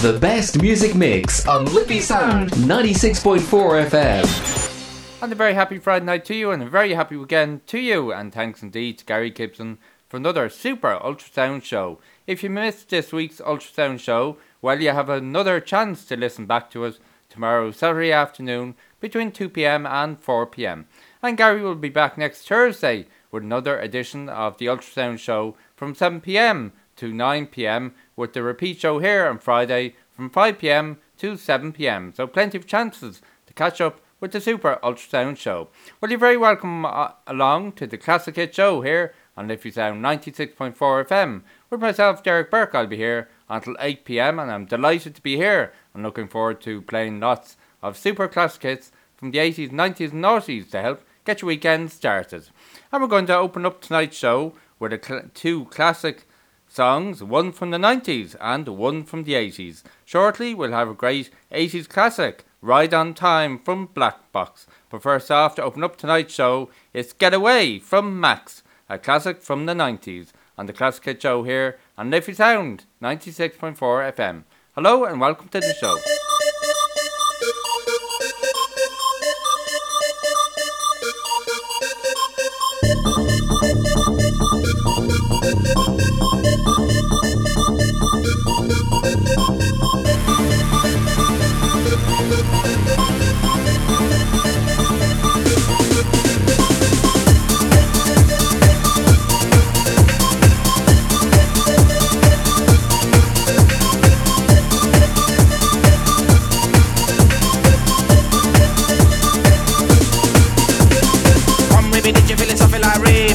The best music mix on Liffey Sound 96.4 FM. And a very happy Friday night to you, and a very happy weekend to you. And thanks indeed to Gary Gibson for another super ultrasound show. If you missed this week's ultrasound show, well, you have another chance to listen back to us tomorrow, Saturday afternoon, between 2 pm and 4 pm. And Gary will be back next Thursday with another edition of the ultrasound show from 7 pm to 9 pm with the repeat show here on Friday from 5 pm to 7 pm. So plenty of chances to catch up with the Super Ultrasound Show. Well, you're very welcome uh, along to the Classic Hit Show here on Liffey Sound 96.4 FM. With myself, Derek Burke, I'll be here until 8 pm, and I'm delighted to be here. I'm looking forward to playing lots of super classic hits from the 80s, 90s, and 90s to help get your weekend started. And we're going to open up tonight's show with cl- two classic songs, one from the 90s and one from the 80s. Shortly, we'll have a great 80s classic, Ride on Time from Black Box. But first off, to open up tonight's show, it's Get Away from Maxx, a classic from the 90s, on the Classic Hit Show here on Liffey Sound 96.4 FM. Hello and welcome to the show.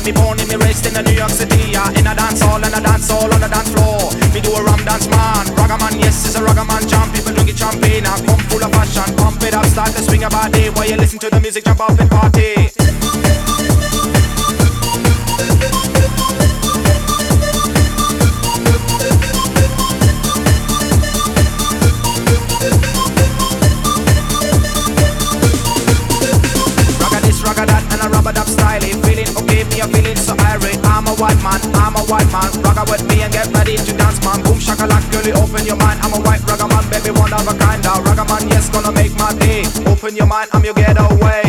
Me born in me raised in the New York City, yeah. In a dance hall and a dance hall on the dance floor. Me do a rum dance man, ragaman, yes, it's a ragaman jump. People drinking champagne and come full of fashion. Pump it up, start to swing your body while you listen to the music, jump up and party. With me and get ready to dance, man. Boom shakalak, girlie, open your mind. I'm a white ragga man, baby, one of a kind. Now ragga man, yes, gonna make my day. Open your mind, I'm your getaway.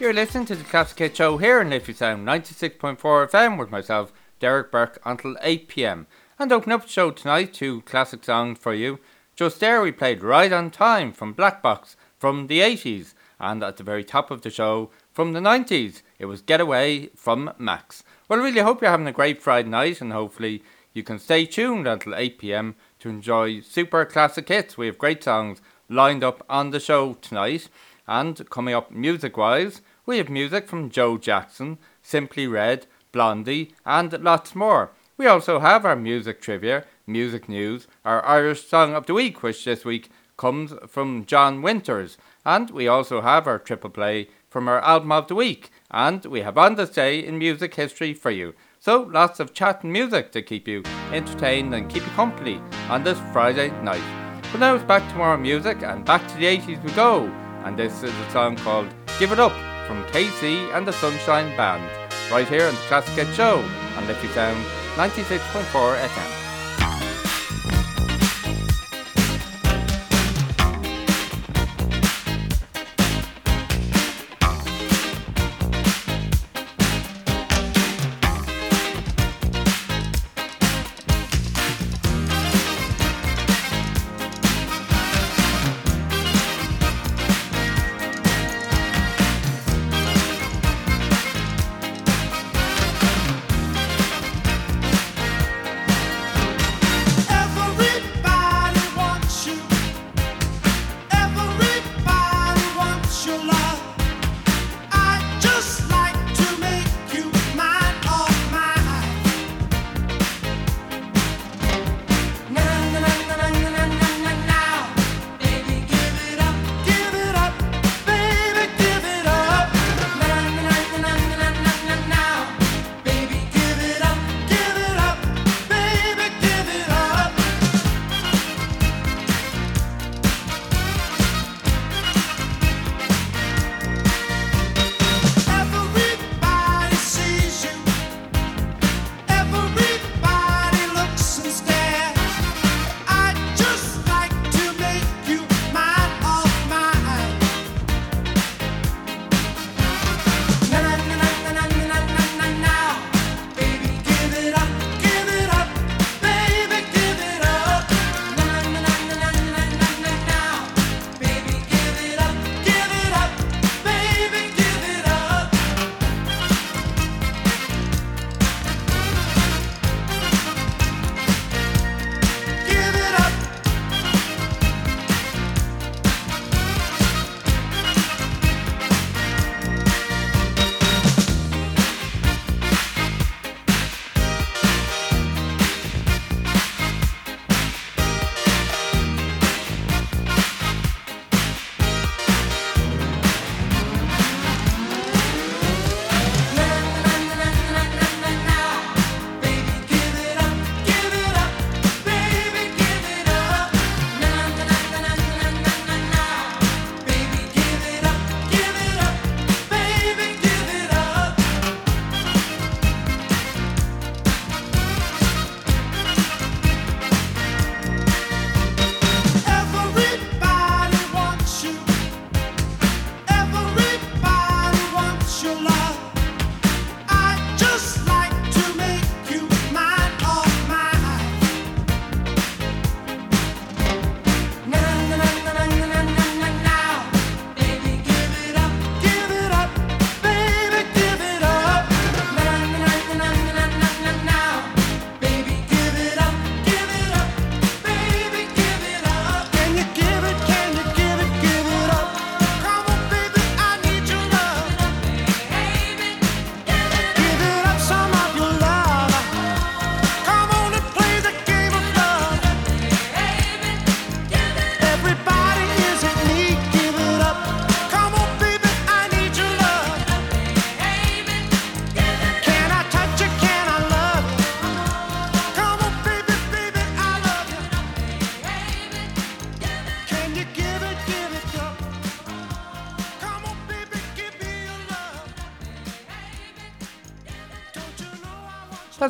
You're listening to the Classic Hit Show here in Liffey Sound 96.4 FM with myself, Derek Burke, until 8pm. And open up the show tonight to classic songs for you. Just there we played Ride on Time from Black Box from the 80s. And at the very top of the show from the 90s, it was Get Away from Maxx. Well, I really hope you're having a great Friday night and hopefully you can stay tuned until 8pm to enjoy super classic hits. We have great songs lined up on the show tonight. And coming up music wise, we have music from Joe Jackson, Simply Red, Blondie, and lots more. We also have our music trivia, music news, our Irish Song of the Week, which this week comes from John Winters, and we also have our triple play from our album of the week, and we have on this day in music history for you. So lots of chat and music to keep you entertained and keep you company on this Friday night. But now it's back to more music and back to the 80s we go, and this is a song called Give It Up from KC and the Sunshine Band, right here on the Classic Show on Liffey Sound 96.4 FM.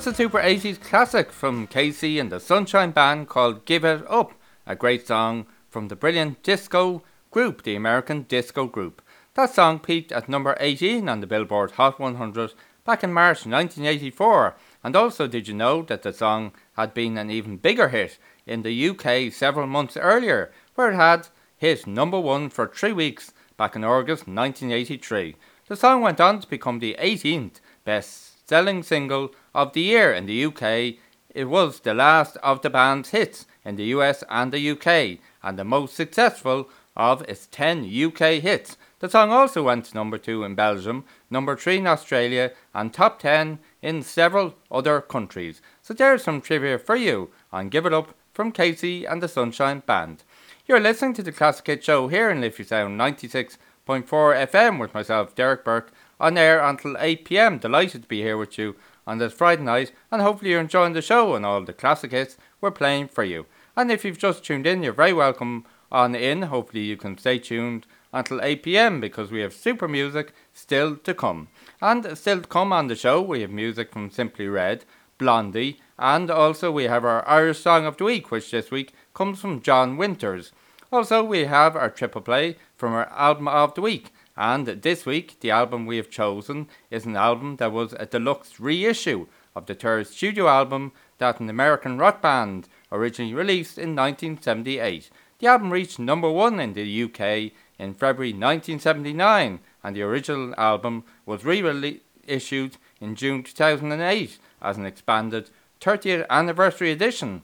That's a super 80s classic from KC and the Sunshine Band called Give It Up, a great song from the brilliant disco group, the American Disco Group. That song peaked at number 18 on the Billboard Hot 100 back in March 1984. And also, did you know that the song had been an even bigger hit in the UK several months earlier, where it had hit number one for three weeks back in August 1983? The song went on to become the 18th best selling single of the year in the UK. It was the last of the band's hits in the US and the UK, and the most successful of its 10 UK hits. The song also went to number 2 in Belgium, number 3 in Australia, and top 10 in several other countries. So there's some trivia for you on Give It Up from KC and the Sunshine Band. You're listening to the Classic Hit Show here in Liffey Sound 96.4 FM with myself, Derek Burke, on air until 8 pm. Delighted to be here with you on this Friday night, and hopefully you're enjoying the show and all the classic hits we're playing for you. And if you've just tuned in, you're very welcome on in. Hopefully you can stay tuned until 8 pm because we have super music still to come. And still to come on the show, we have music from Simply Red, Blondie, and also we have our Irish Song of the Week, which this week comes from John Winters. Also, we have our triple play from our album of the week. And this week, the album we have chosen is an album that was a deluxe reissue of the third studio album that an American rock band originally released in 1978. The album reached number one in the UK in February 1979, and the original album was reissued in June 2008 as an expanded 30th anniversary edition.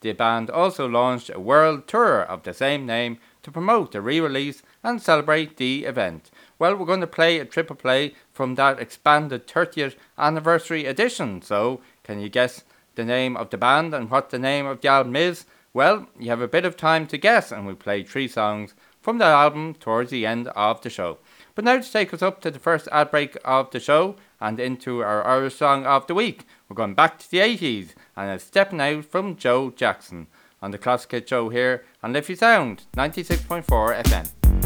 The band also launched a world tour of the same name to promote the re release and celebrate the event. Well, we're going to play a triple play from that expanded 30th anniversary edition. So, can you guess the name of the band and what the name of the album is? Well, you have a bit of time to guess, and we play three songs from that album towards the end of the show. But now to take us up to the first ad break of the show and into our Irish song of the week, we're going back to the 80s and it's stepping out from Joe Jackson on the Classic Hit Show here on Liffey Sound 96.4 FM.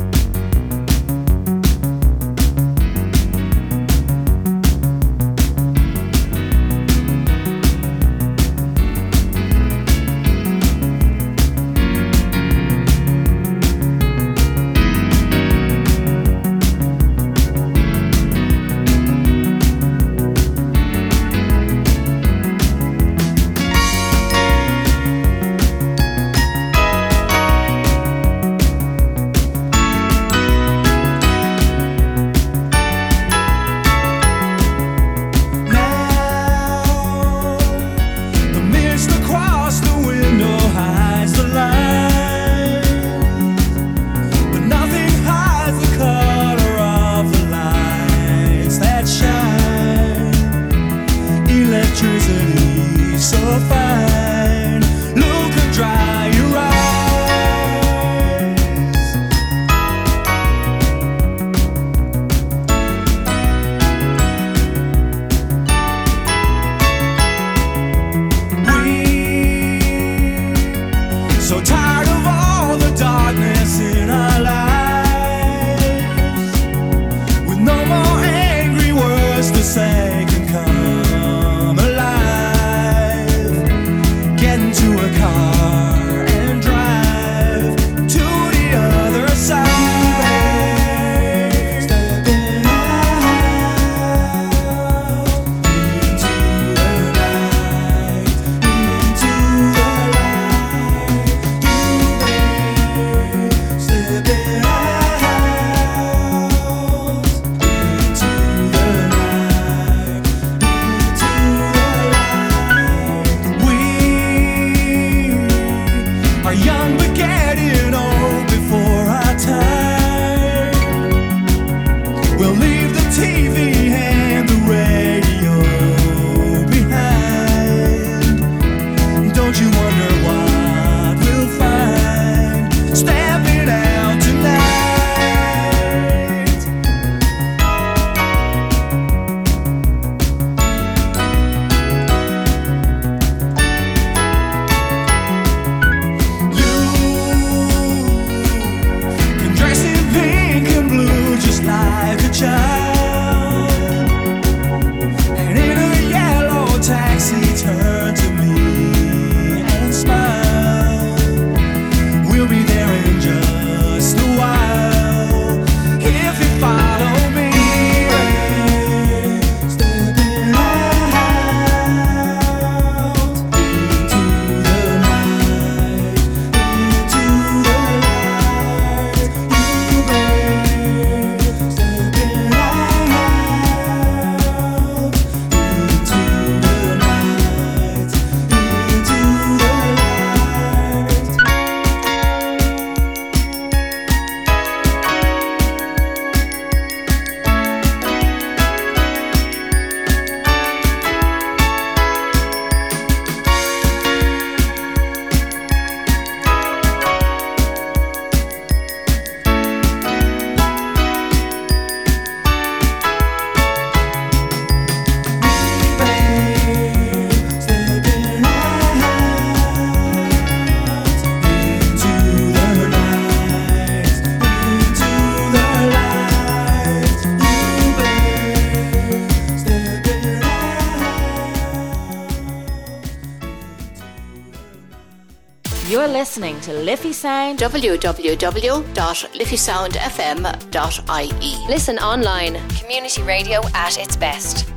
To Liffey Sound. www.liffysoundfm.ie. Listen online. Community radio at its best.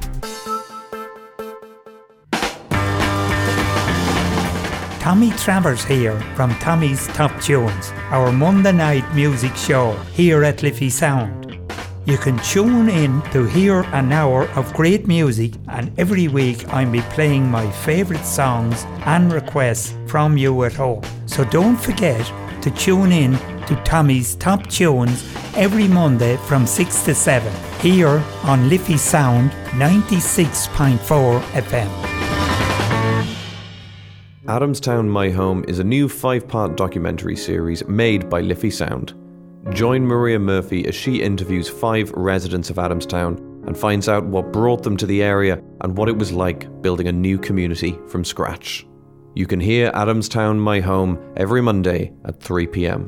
Tommy Travers here from Tommy's Top Tunes, our Monday night music show here at Liffey Sound. You can tune in to hear an hour of great music, and every week I'll be playing my favourite songs and requests from you at home. So don't forget to tune in to Tommy's Top Tunes every Monday from 6 to 7 here on Liffey Sound 96.4 FM. Adamstown My Home is a new five part documentary series made by Liffey Sound. Join Maria Murphy as she interviews five residents of Adamstown and finds out what brought them to the area and what it was like building a new community from scratch. You can hear Adamstown My Home every Monday at 3 pm.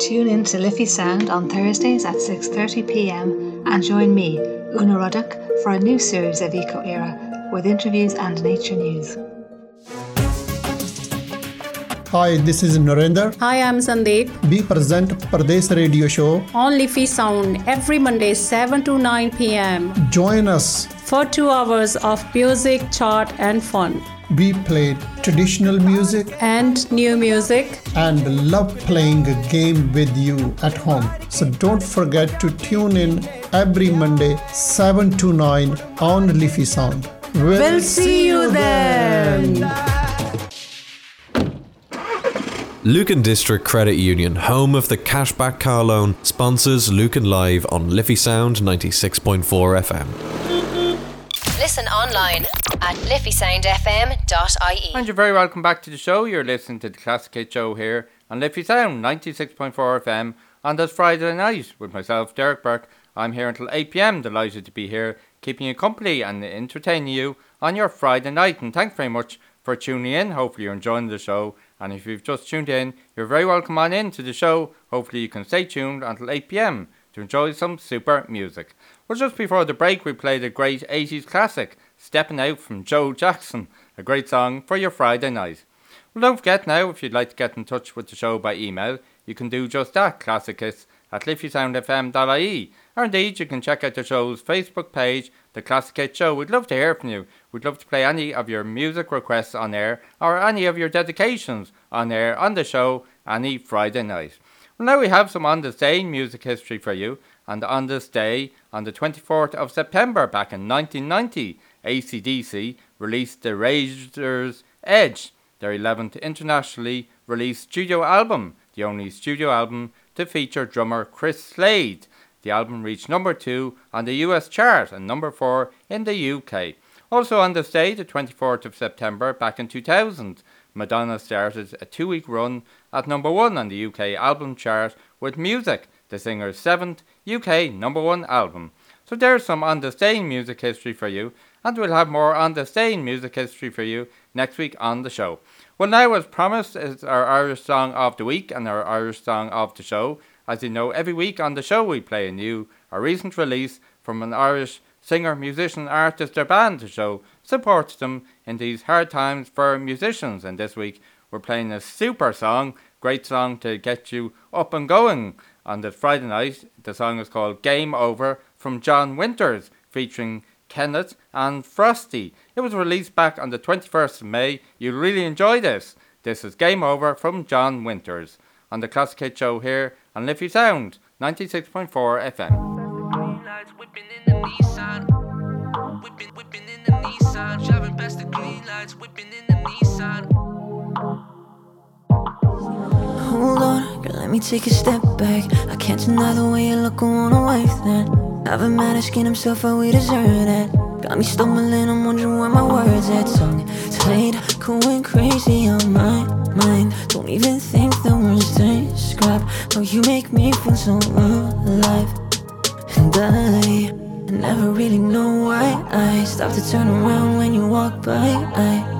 Tune in to Liffey Sound on Thursdays at 6:30 p.m. and join me, Una Ruddock, for a new series of Eco Era with interviews and nature news. Hi, this is Narendra. Hi, I'm Sandeep. We present Pradesh Radio Show on Liffey Sound every Monday 7 to 9 p.m. Join us for two hours of music, chart, and fun. We play traditional music and new music and love playing a game with you at home. So don't forget to tune in every Monday 7 to 9 on Liffey Sound. We'll, we'll see you then. Lucan District Credit Union, home of the cashback car loan, sponsors Lucan Live on Liffey Sound 96.4 FM. Listen online at liffysoundfm.ie. And you're very welcome back to the show. You're listening to the Classic Hit Show here on Liffey Sound 96.4 FM on this Friday night with myself, Derek Burke. I'm here until 8 pm, delighted to be here keeping you company and entertaining you on your Friday night. And thanks very much for tuning in. Hopefully, you're enjoying the show. And if you've just tuned in, you're very welcome on in to the show. Hopefully, you can stay tuned until 8 pm to enjoy some super music. Well, just before the break, we played a great 80s classic, Stepping Out from Joe Jackson, a great song for your Friday night. Well, don't forget now, if you'd like to get in touch with the show by email, you can do just that, classicus at liffysoundfm.ie or indeed, you can check out the show's Facebook page, The Classic Hit Show. We'd love to hear from you. We'd love to play any of your music requests on air or any of your dedications on air on the show any Friday night. Well, now we have some on this day music history for you. And on this day, on the 24th of September back in 1990, ACDC released The Razor's Edge, their 11th internationally released studio album, the only studio album to feature drummer Chris Slade. The album reached number 2 on the US chart and number 4 in the UK. Also on this day, the 24th of September, back in 2000, Madonna started a two week run at number 1 on the UK album chart with Music, the singer's seventh UK number 1 album. So there's some on this day music history for you, and we'll have more on this day music history for you next week on the show. Well, now, as promised, is our Irish song of the week and our Irish song of the show. As you know, every week on the show we play a new or recent release from an Irish singer, musician, artist, or band to show supports them in these hard times for musicians. And this week we're playing a super song, great song to get you up and going. On the Friday night, the song is called Game Over from John Winters, featuring Kenneth and Frosty. It was released back on the 21st of May. You'll really enjoy this. This is Game Over from John Winters on the Classic Hit Show here on Liffey Sound 96.4 FM. Hold on, girl, let me take a step back. I can't deny the way you look, I wanna wife that. Haven't managed to get himself how we deserve that. Got me stumbling, I'm wondering where my words at. Tongue tied, going crazy on my mind. Don't even think the words describe how you make me feel so alive. And I never really know why I stop to turn around when you walk by. I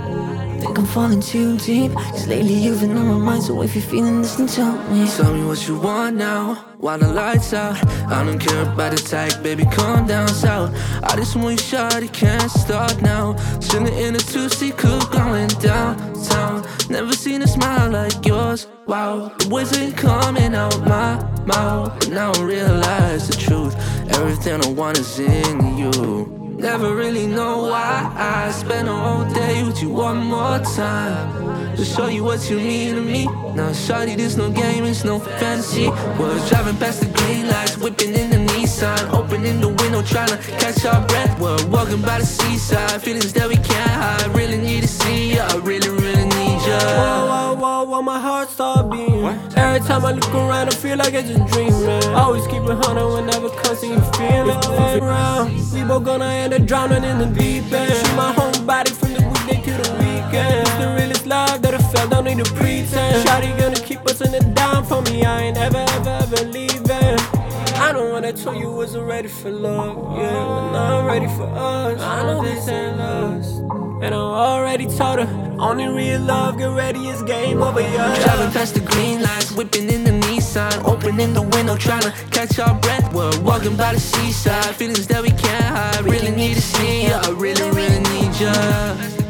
think I'm falling too deep. Cause lately you've been on my mind, so if you're feeling this, then tell me. Tell me what you want now, while the lights out. I don't care about the type, baby, calm down, south. I just want you shot, it can't start now. Sitting in a two-seat coupe going downtown. Never seen a smile like yours, wow. The words ain't coming out my mouth, but now I realize the truth. Everything I want is in you. Never really know why I spend a whole day with you one more time. To show you what you mean to me. Now, shawty, this no game, it's no fantasy. Was driving past the green lights, whipping in the Nissan, opening the window, trying to catch our breath. We're walking by the seaside, feelings that we can't hide. Really need to see ya, really, really ya. Whoa, whoa, whoa, whoa, my heart start beating. Every time I look around, I feel like I just dreaming. Always keep it hundred whenever you feeling around. We both gonna end up drowning in the deep end. Shoot my whole body from the weekday to the weekend. It's the realest love that I felt, don't need to pretend. Shawty gonna keep us in the down for me. I ain't ever, ever, ever leaving. I know when I told you wasn't ready for love, yeah, but now I'm ready for us. I know this ain't lost. And I already told her, only real love, get ready, it's game over, yeah. Driving past the green lights, whipping in the Nissan, opening the window, trying to catch our breath. We're walking by the seaside, feelings that we can't hide. Really need to see ya, I really, really need ya.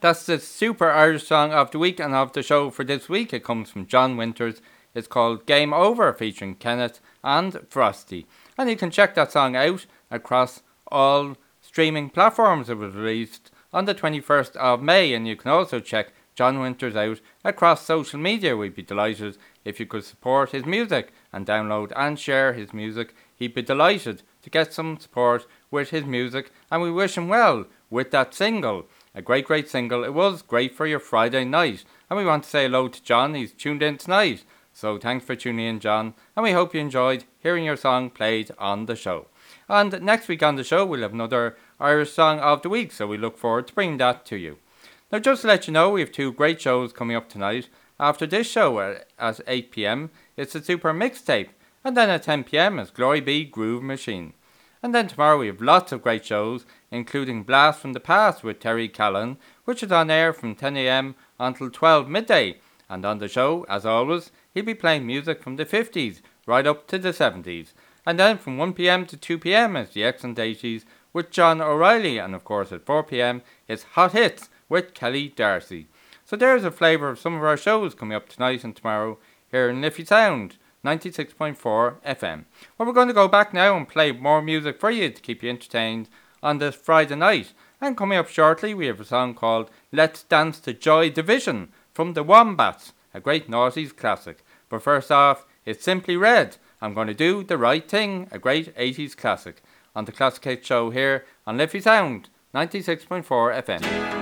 That's the super Irish song of the week and of the show for this week. It comes from John Winters. It's called Game Over, featuring Kenneth and Frosty. And you can check that song out across all streaming platforms. It was released on the 21st of May, and you can also check John Winters out across social media. We'd be delighted if you could support his music and download and share his music. He'd be delighted to get some support with his music, and we wish him well with that single. A great, great single. It was great for your Friday night. And we want to say hello to John. He's tuned in tonight. So thanks for tuning in, John. And we hope you enjoyed hearing your song played on the show. And next week on the show, we'll have another Irish song of the week. So we look forward to bringing that to you. Now, just to let you know, we have two great shows coming up tonight. After this show at, at 8 pm, it's the Super Mixtape. And then at 10 pm, it's Glory Be Groove Machine. And then tomorrow we have lots of great shows, including Blast from the Past with Terry Callan, which is on air from 10am until 12 midday. And on the show, as always, he'll be playing music from the 50s right up to the 70s. And then from 1pm to 2pm is the excellent 80s with John O'Reilly. And of course at 4pm it's Hot Hits with Kelly Darcy. So there's a flavour of some of our shows coming up tonight and tomorrow here in Liffey Sound. 96.4 FM. Well, we're going to go back now and play more music for you to keep you entertained on this Friday night. And coming up shortly, we have a song called Let's Dance to Joy Division from the Wombats, a great noughties classic. But first off, it's Simply Red. I'm going to do the right thing, a great 80s classic. On the Classic Hit Show here on Liffey Sound, 96.4 FM.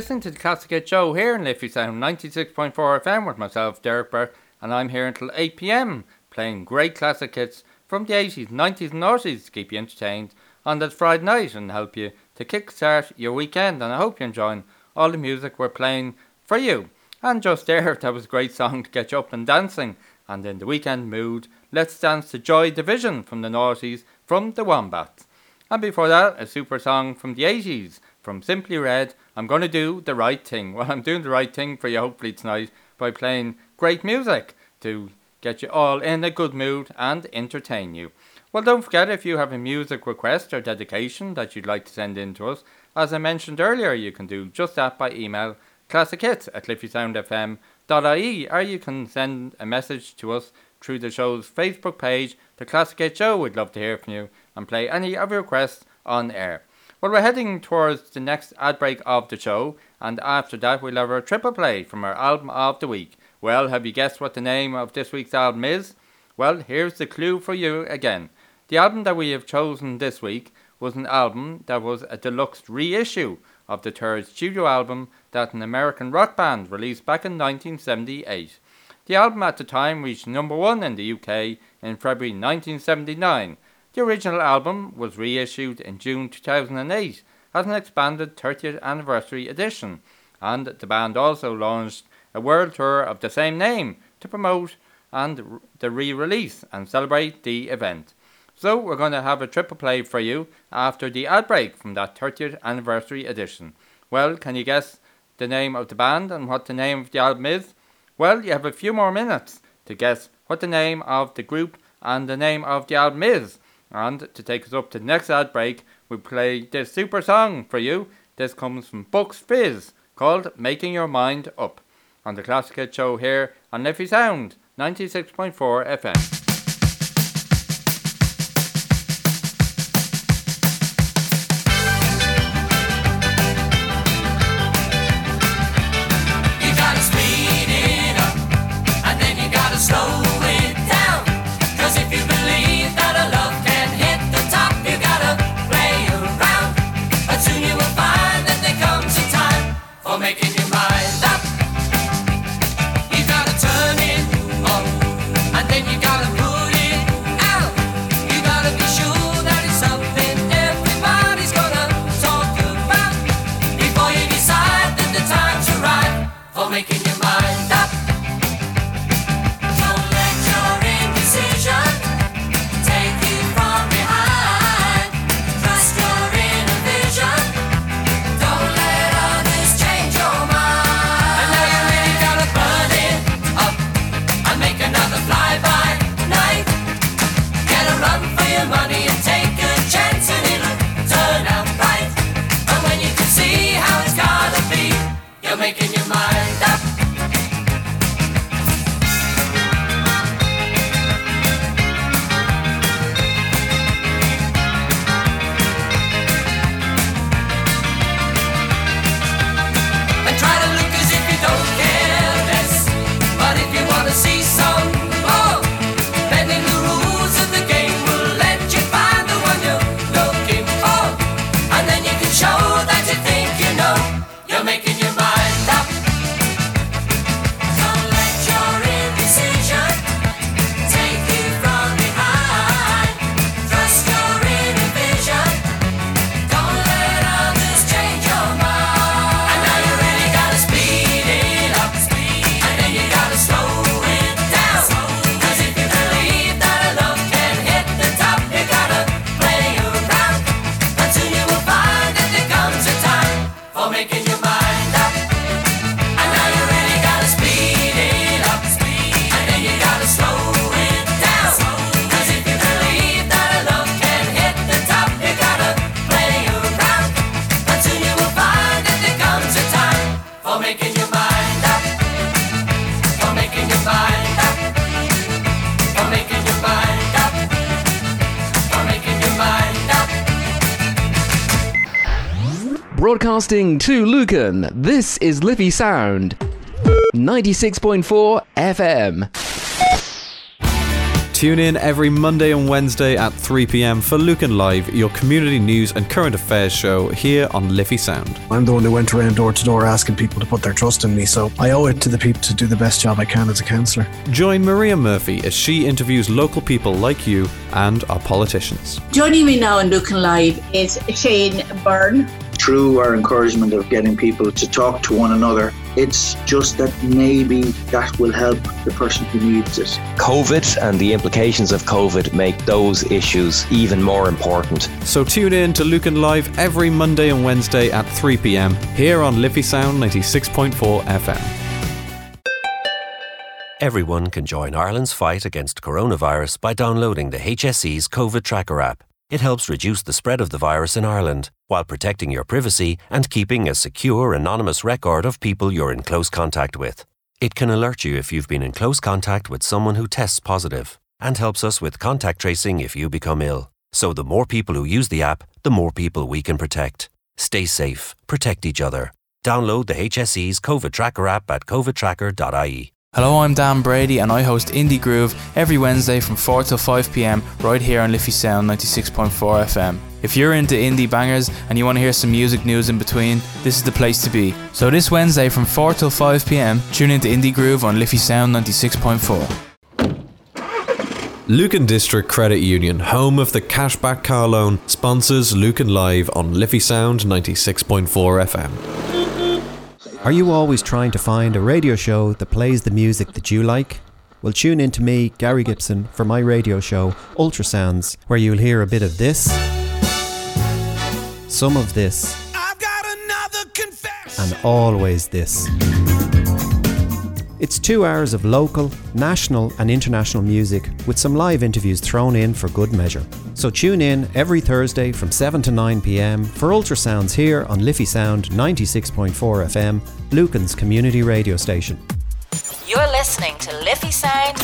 Listening to the Classic Hit Show here in Liffey Sound 96.4 FM with myself, Derek Burke, and I'm here until 8 pm playing great classic hits from the 80s, 90s, and noughties to keep you entertained on that Friday night and help you to kickstart your weekend. And I hope you're enjoying all the music we're playing for you. And just there, that was a great song to get you up and dancing. And in the weekend mood, let's dance to Joy Division from the noughties from the Wombats. And before that, a super song from the 80s from Simply Red. I'm going to do the right thing. Well, I'm doing the right thing for you hopefully tonight by playing great music to get you all in a good mood and entertain you. Well, don't forget if you have a music request or dedication that you'd like to send in to us, as I mentioned earlier, you can do just that by email classichits at liffeysoundfm.ie or you can send a message to us through the show's Facebook page, The Classic Hit Show. We'd love to hear from you and play any of your requests on air. Well, we're heading towards the next ad break of the show, and after that, we'll have our triple play from our album of the week. Well, have you guessed what the name of this week's album is? Well, here's the clue for you again. The album that we have chosen this week was an album that was a deluxe reissue of the third studio album that an American rock band released back in 1978. The album at the time reached number one in the UK in February 1979. The original album was reissued in June 2008 as an expanded 30th anniversary edition, and the band also launched a world tour of the same name to promote and the re-release and celebrate the event. So we're going to have a triple play for you after the ad break from that 30th anniversary edition. Well, can you guess the name of the band and what the name of the album is? Well, you have a few more minutes to guess what the name of the group and the name of the album is. And to take us up to the next ad break, we play this super song for you. This comes from Bucks Fizz called Making Your Mind Up on the Classic Hit Show here on Liffey Sound 96.4 FM. Broadcasting to Lucan, this is Liffey Sound. 96.4 FM. Tune in every Monday and Wednesday at 3 pm for Lucan Live, your community news and current affairs show here on Liffey Sound. I'm the one who went around door to door asking people to put their trust in me, so I owe it to the people to do the best job I can as a councillor. Join Maria Murphy as she interviews local people like you and our politicians. Joining me now on Lucan Live is Shane Byrne. Through our encouragement of getting people to talk to one another, it's just that maybe that will help the person who needs it. COVID and the implications of COVID make those issues even more important. So tune in to Lucan Live every Monday and Wednesday at 3 pm here on Liffey Sound 96.4 FM. Everyone can join Ireland's fight against coronavirus by downloading the HSE's COVID Tracker app. It helps reduce the spread of the virus in Ireland while protecting your privacy and keeping a secure, anonymous record of people you're in close contact with. It can alert you if you've been in close contact with someone who tests positive and helps us with contact tracing if you become ill. So, the more people who use the app, the more people we can protect. Stay safe, protect each other. Download the HSE's COVID Tracker app at covidtracker.ie. Hello, I'm Dan Brady and I host Indie Groove every Wednesday from 4 till 5 pm right here on Liffey Sound 96.4 FM. If you're into indie bangers and you want to hear some music news in between, this is the place to be. So this Wednesday from 4 till 5 pm, tune into Indie Groove on Liffey Sound 96.4. Lucan District Credit Union, home of the cashback car loan, sponsors Lucan Live on Liffey Sound 96.4 FM. Are you always trying to find a radio show that plays the music that you like? Well, tune in to me, Gary Gibson, for my radio show, Ultrasounds, where you'll hear a bit of this, some of this, and always this. It's two hours of local, national, and international music with some live interviews thrown in for good measure. So tune in every Thursday from 7 to 9 pm for Ultrasounds here on Liffey Sound 96.4 FM, Lucan's community radio station. You're listening to Liffey Sound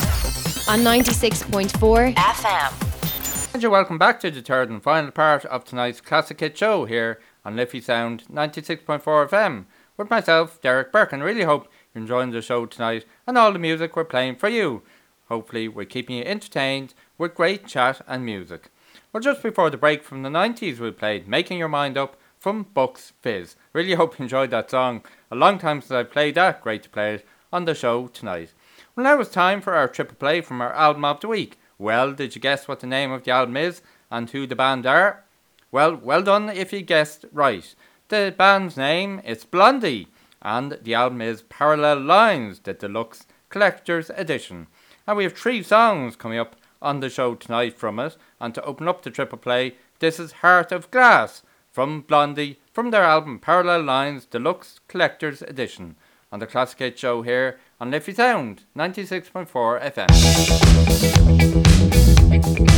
on 96.4 FM. And you're welcome back to the third and final part of tonight's Classic Hit Show here on Liffey Sound 96.4 FM with myself, Derek Burke, and really hope you're enjoying the show tonight and all the music we're playing for you. Hopefully, we're keeping you entertained with great chat and music. Well, just before the break from the 90s, we played Making Your Mind Up from Bucks Fizz. Really hope you enjoyed that song. A long time since I played that. Great to play it on the show tonight. Well, now it's time for our triple play from our album of the week. Well, did you guess what the name of the album is and who the band are? Well, well done if you guessed right. The band's name is Blondie, and the album is Parallel Lines, the deluxe collector's edition. And we have three songs coming up on the show tonight from it. And to open up the triple play, this is Heart of Glass from Blondie from their album Parallel Lines Deluxe Collector's Edition on the Classic Hit Show here on Liffey Sound 96.4 What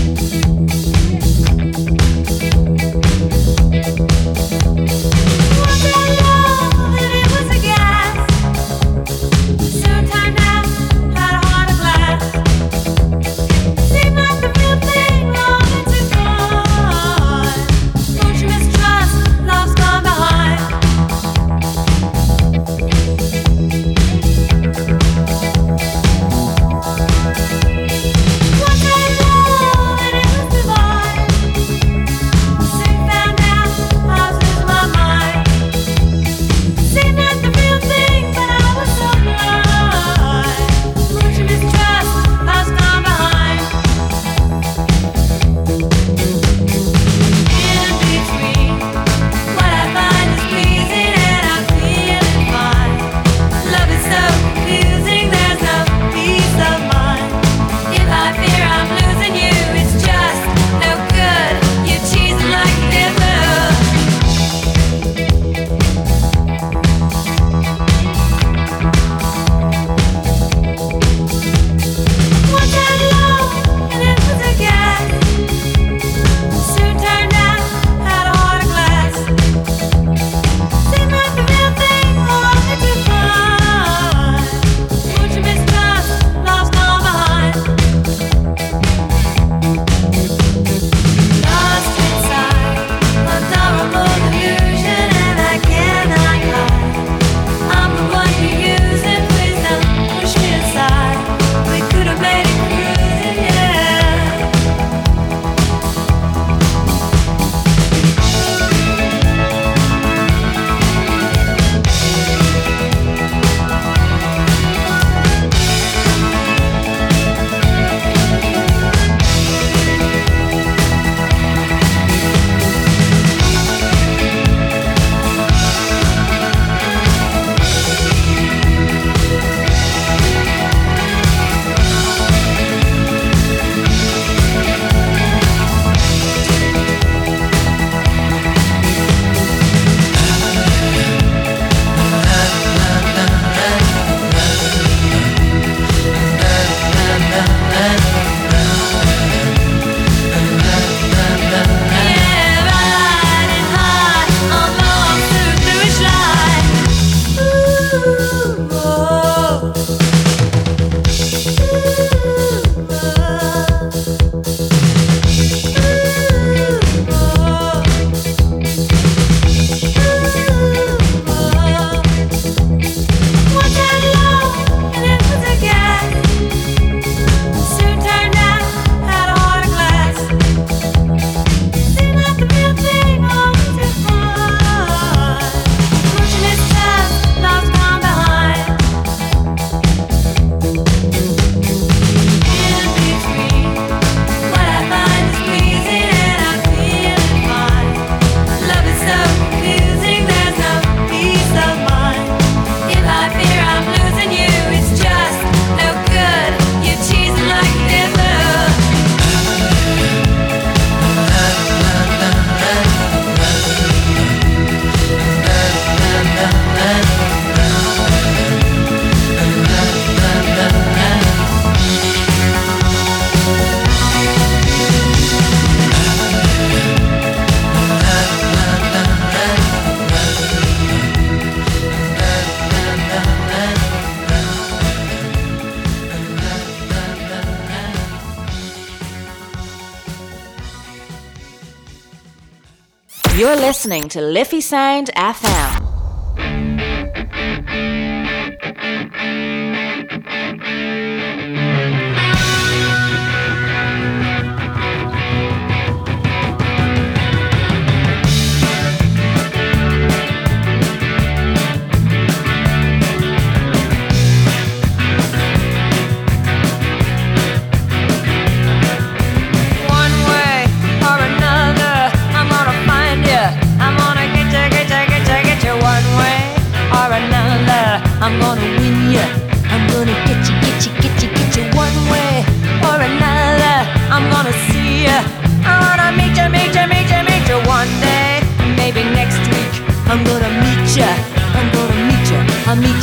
listening to Liffey Sound FM.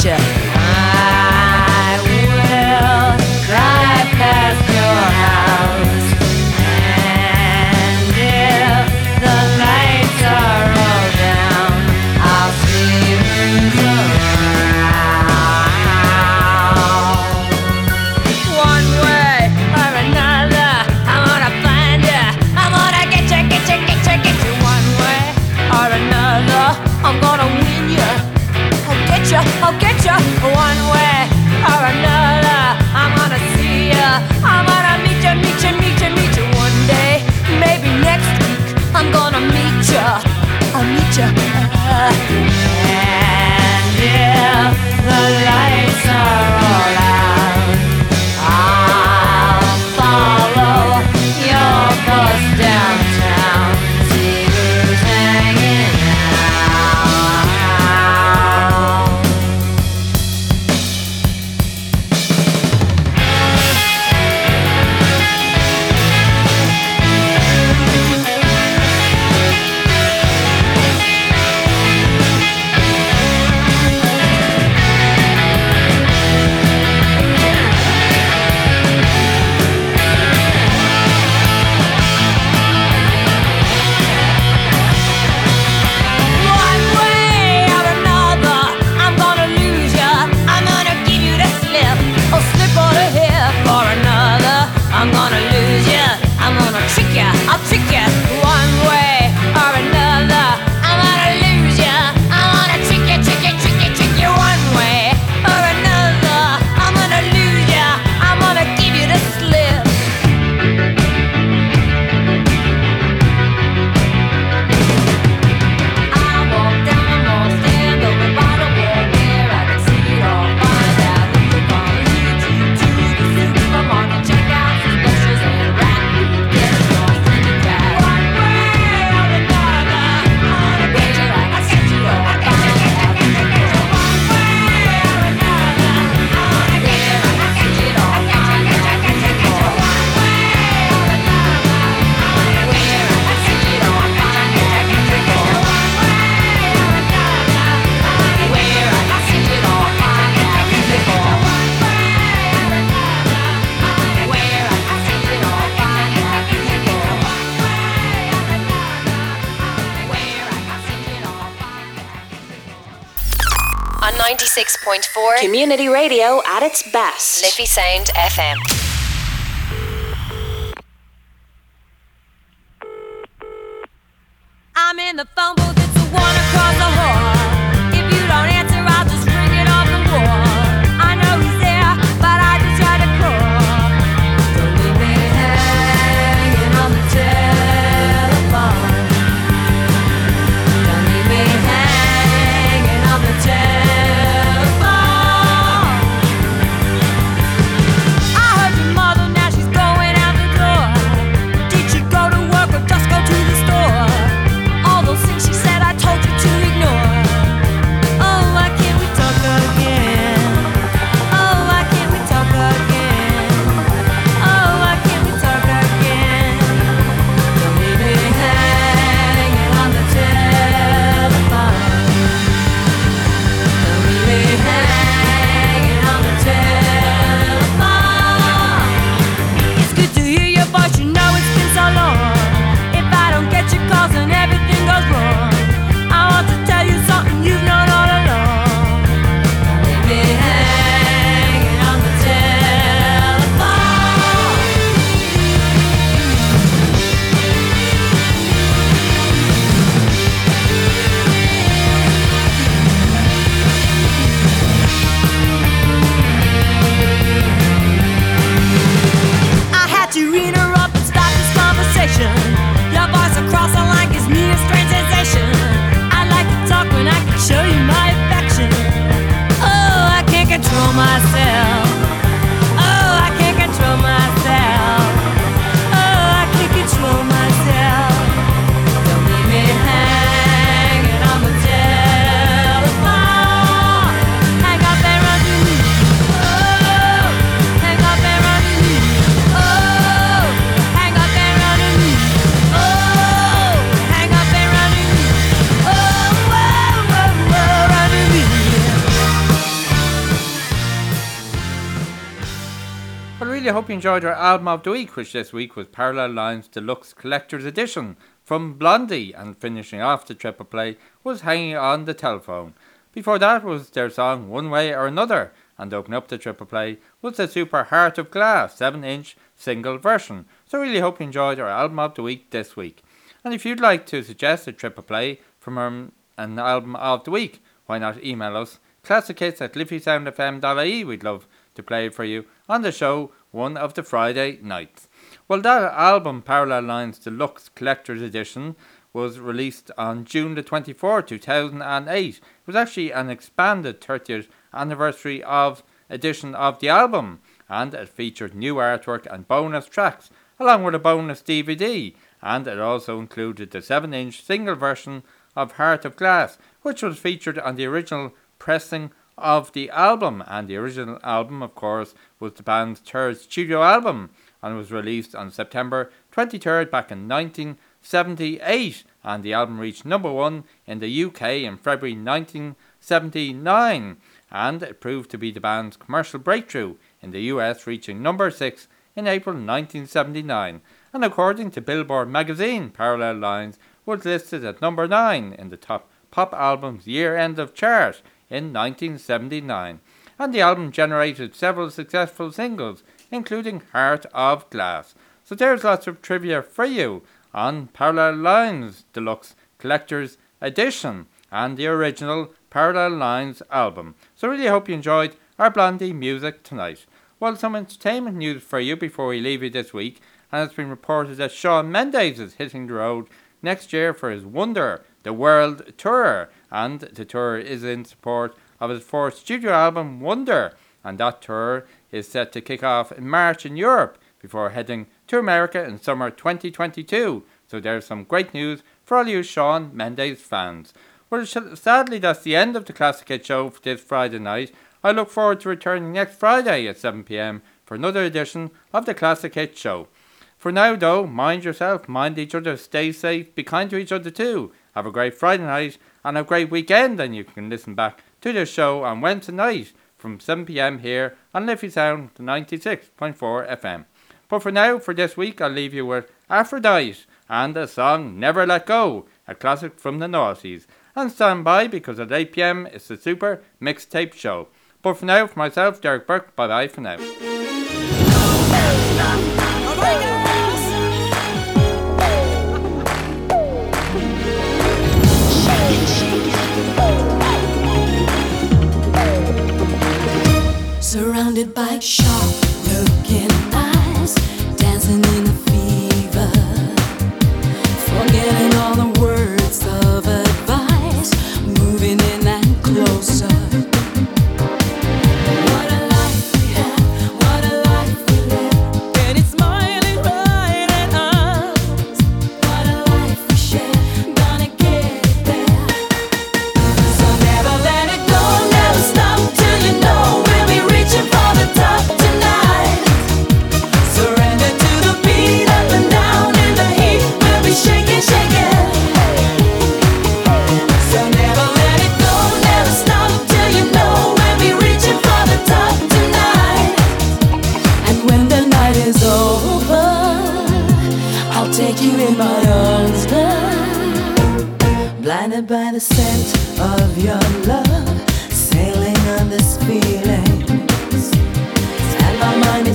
future. community radio at its best. Liffey Sound FM. Enjoyed our album of the week, which this week was Parallel Lines Deluxe Collector's Edition from Blondie, and finishing off the triple play was Hanging on the Telephone. Before that was their song One Way or Another, and opening up the triple play was the Super Heart of Glass 7 inch single version. So, really hope you enjoyed our album of the week this week. And if you'd like to suggest a triple play from um, an album of the week, why not email us classichits at liffeysoundfm.ie? We'd love to play it for you on the show one of the Friday nights. Well, that album, Parallel Lines Deluxe Collector's Edition, was released on June the 24th, 2008. It was actually an expanded 30th anniversary of edition of the album, and it featured new artwork and bonus tracks, along with a bonus DVD, and it also included the 7 inch single version of Heart of Glass, which was featured on the original pressing of the album. And the original album, of course, was the band's third studio album and was released on September 23rd back in 1978. And the album reached number one in the UK in February 1979. And it proved to be the band's commercial breakthrough in the US, reaching number six in April 1979. And according to Billboard magazine, Parallel Lines was listed at number 9 in the top pop albums year end of chart in 1979. And the album generated several successful singles, including Heart of Glass. So there's lots of trivia for you on Parallel Lines Deluxe Collector's Edition and the original Parallel Lines album. So really hope you enjoyed our Blondie music tonight. Well, some entertainment news for you before we leave you this week, and it's been reported that Shawn Mendes is hitting the road next year for his Wonder the World Tour, and the tour is in support of his fourth studio album Wonder, and that tour is set to kick off in March in Europe before heading to America in summer 2022. So there's some great news for all you Shawn Mendes fans. Well, sadly, that's the end of the Classic Hit Show for this Friday night. I look forward to returning next Friday at 7pm for another edition of the Classic Hit Show. For now, though, mind yourself, mind each other, stay safe, be kind to each other too. Have a great Friday night and a great weekend, and you can listen back to the show on Wednesday night from 7pm here on Liffey Sound 96.4 FM. But for now, for this week, I'll leave you with Aphrodite and the song Never Let Go, a classic from the noughties. And stand by because at 8pm it's the Super Mixtape Show. But for now, for myself, Derek Burke, bye bye for now. Surrounded by sharp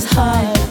high